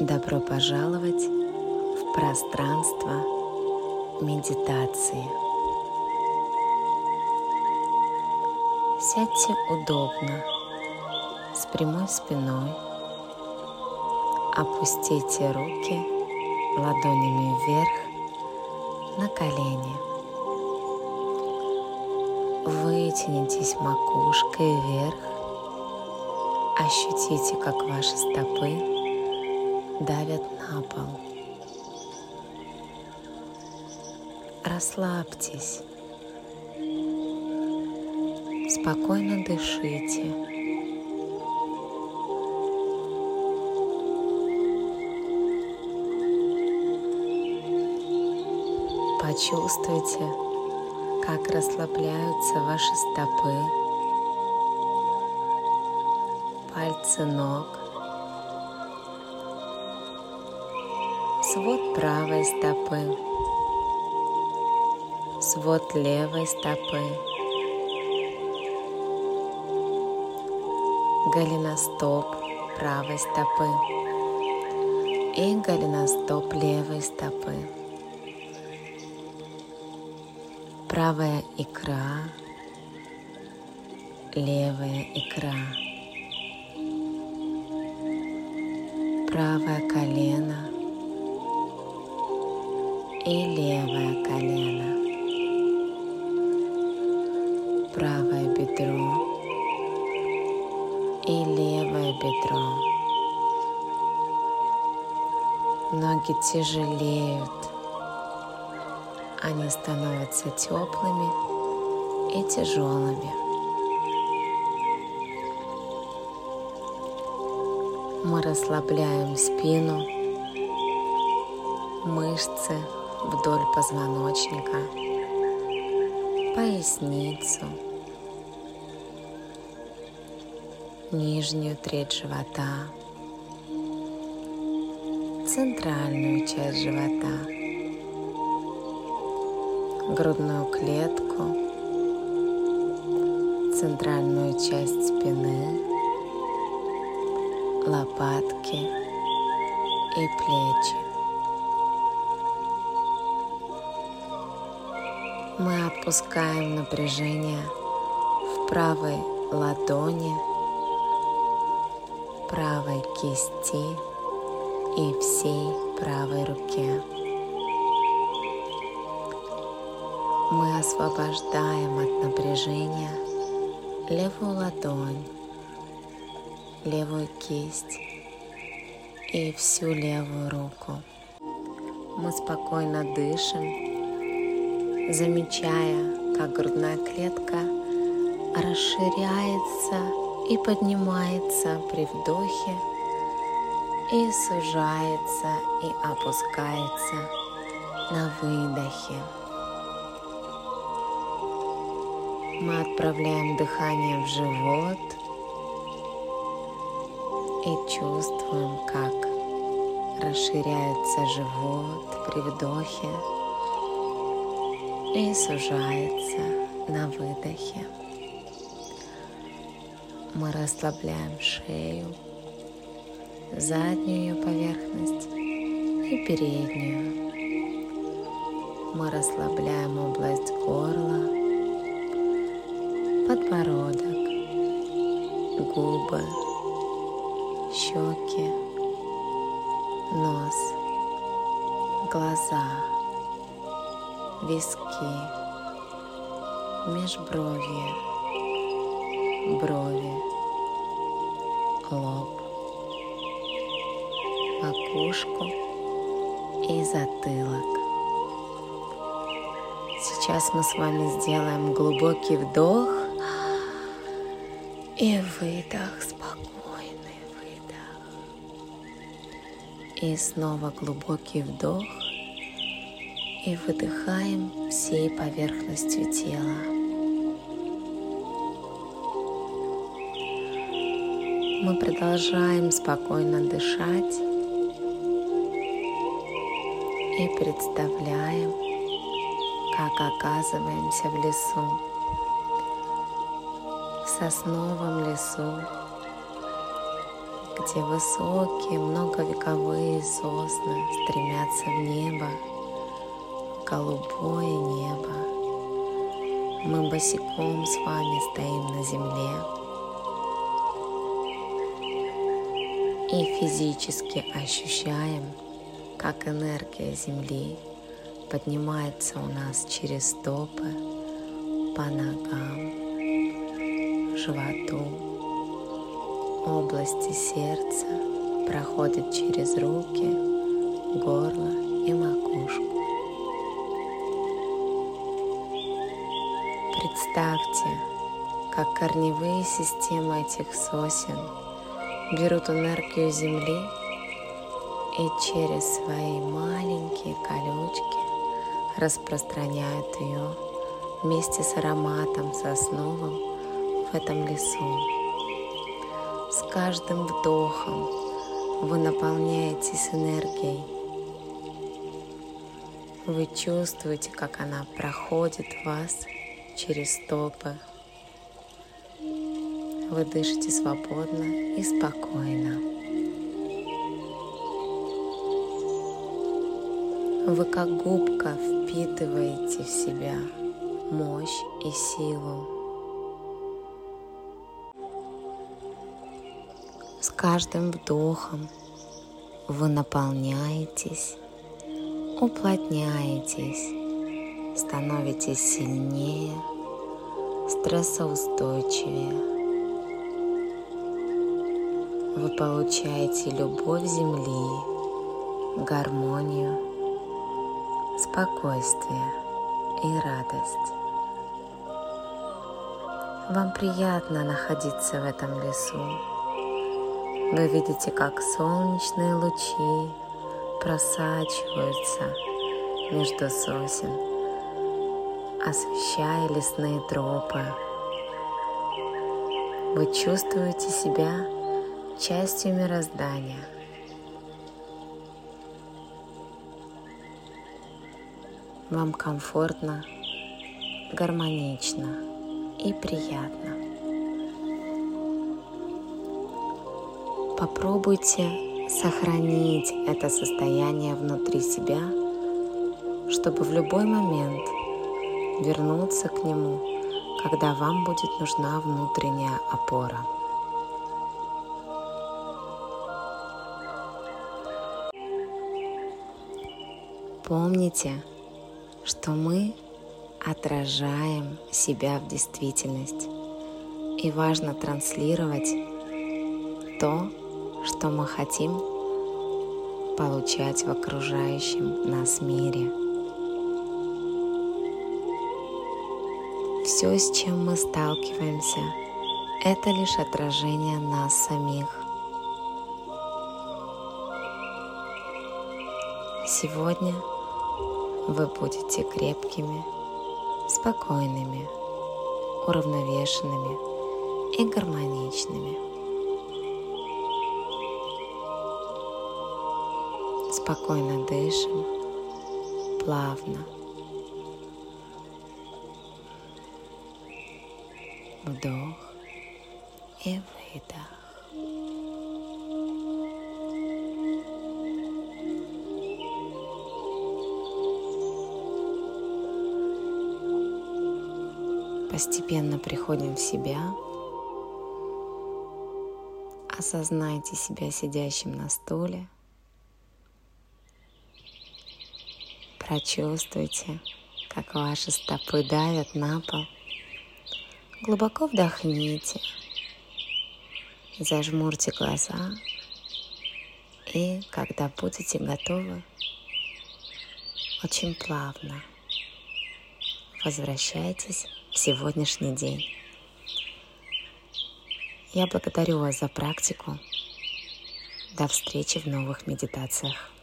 Добро пожаловать в пространство медитации. Сядьте удобно, с прямой спиной. Опустите руки ладонями вверх на колени. Вытянитесь макушкой вверх. Ощутите, как ваши стопы давят на пол. Расслабьтесь. Спокойно дышите. Почувствуйте, как расслабляются ваши стопы, пальцы ног, свод правой стопы, свод левой стопы, голеностоп правой стопы. И голеностоп левой стопы. правая икра, левая икра, правое колено и левое колено, правое бедро и левое бедро. Ноги тяжелеют, они становятся теплыми и тяжелыми. Мы расслабляем спину, мышцы вдоль позвоночника, поясницу, нижнюю треть живота, центральную часть живота грудную клетку, центральную часть спины, лопатки и плечи. Мы отпускаем напряжение в правой ладони, правой кисти и всей правой руке. мы освобождаем от напряжения левую ладонь, левую кисть и всю левую руку. Мы спокойно дышим, замечая, как грудная клетка расширяется и поднимается при вдохе и сужается и опускается на выдохе. Мы отправляем дыхание в живот и чувствуем, как расширяется живот при вдохе и сужается на выдохе. Мы расслабляем шею, заднюю поверхность и переднюю. Мы расслабляем область горла, подбородок, губы, щеки, нос, глаза, виски, межбровье, брови, лоб, макушку и затылок. Сейчас мы с вами сделаем глубокий вдох и выдох, спокойный выдох. И снова глубокий вдох. И выдыхаем всей поверхностью тела. Мы продолжаем спокойно дышать и представляем, как оказываемся в лесу сосновом лесу, где высокие многовековые сосны стремятся в небо, в голубое небо. Мы босиком с вами стоим на земле и физически ощущаем, как энергия Земли поднимается у нас через стопы, по ногам, животу, области сердца, проходит через руки, горло и макушку. Представьте, как корневые системы этих сосен берут энергию Земли и через свои маленькие колючки распространяют ее вместе с ароматом сосновым в этом лесу. С каждым вдохом вы наполняетесь энергией. Вы чувствуете, как она проходит вас через стопы. Вы дышите свободно и спокойно. Вы как губка впитываете в себя мощь и силу. С каждым вдохом вы наполняетесь, уплотняетесь, становитесь сильнее, стрессоустойчивее. Вы получаете любовь Земли, гармонию, спокойствие и радость. Вам приятно находиться в этом лесу. Вы видите, как солнечные лучи просачиваются между сосен, освещая лесные тропы. Вы чувствуете себя частью мироздания. Вам комфортно, гармонично и приятно. Попробуйте сохранить это состояние внутри себя, чтобы в любой момент вернуться к нему, когда вам будет нужна внутренняя опора. Помните, что мы отражаем себя в действительность. И важно транслировать то, что мы хотим получать в окружающем нас мире. Все, с чем мы сталкиваемся, это лишь отражение нас самих. Сегодня вы будете крепкими, спокойными, уравновешенными и гармоничными. Спокойно дышим, плавно. Вдох и выдох. Постепенно приходим в себя. Осознайте себя сидящим на стуле – Прочувствуйте, как ваши стопы давят на пол. Глубоко вдохните, зажмурьте глаза и, когда будете готовы, очень плавно возвращайтесь в сегодняшний день. Я благодарю вас за практику. До встречи в новых медитациях.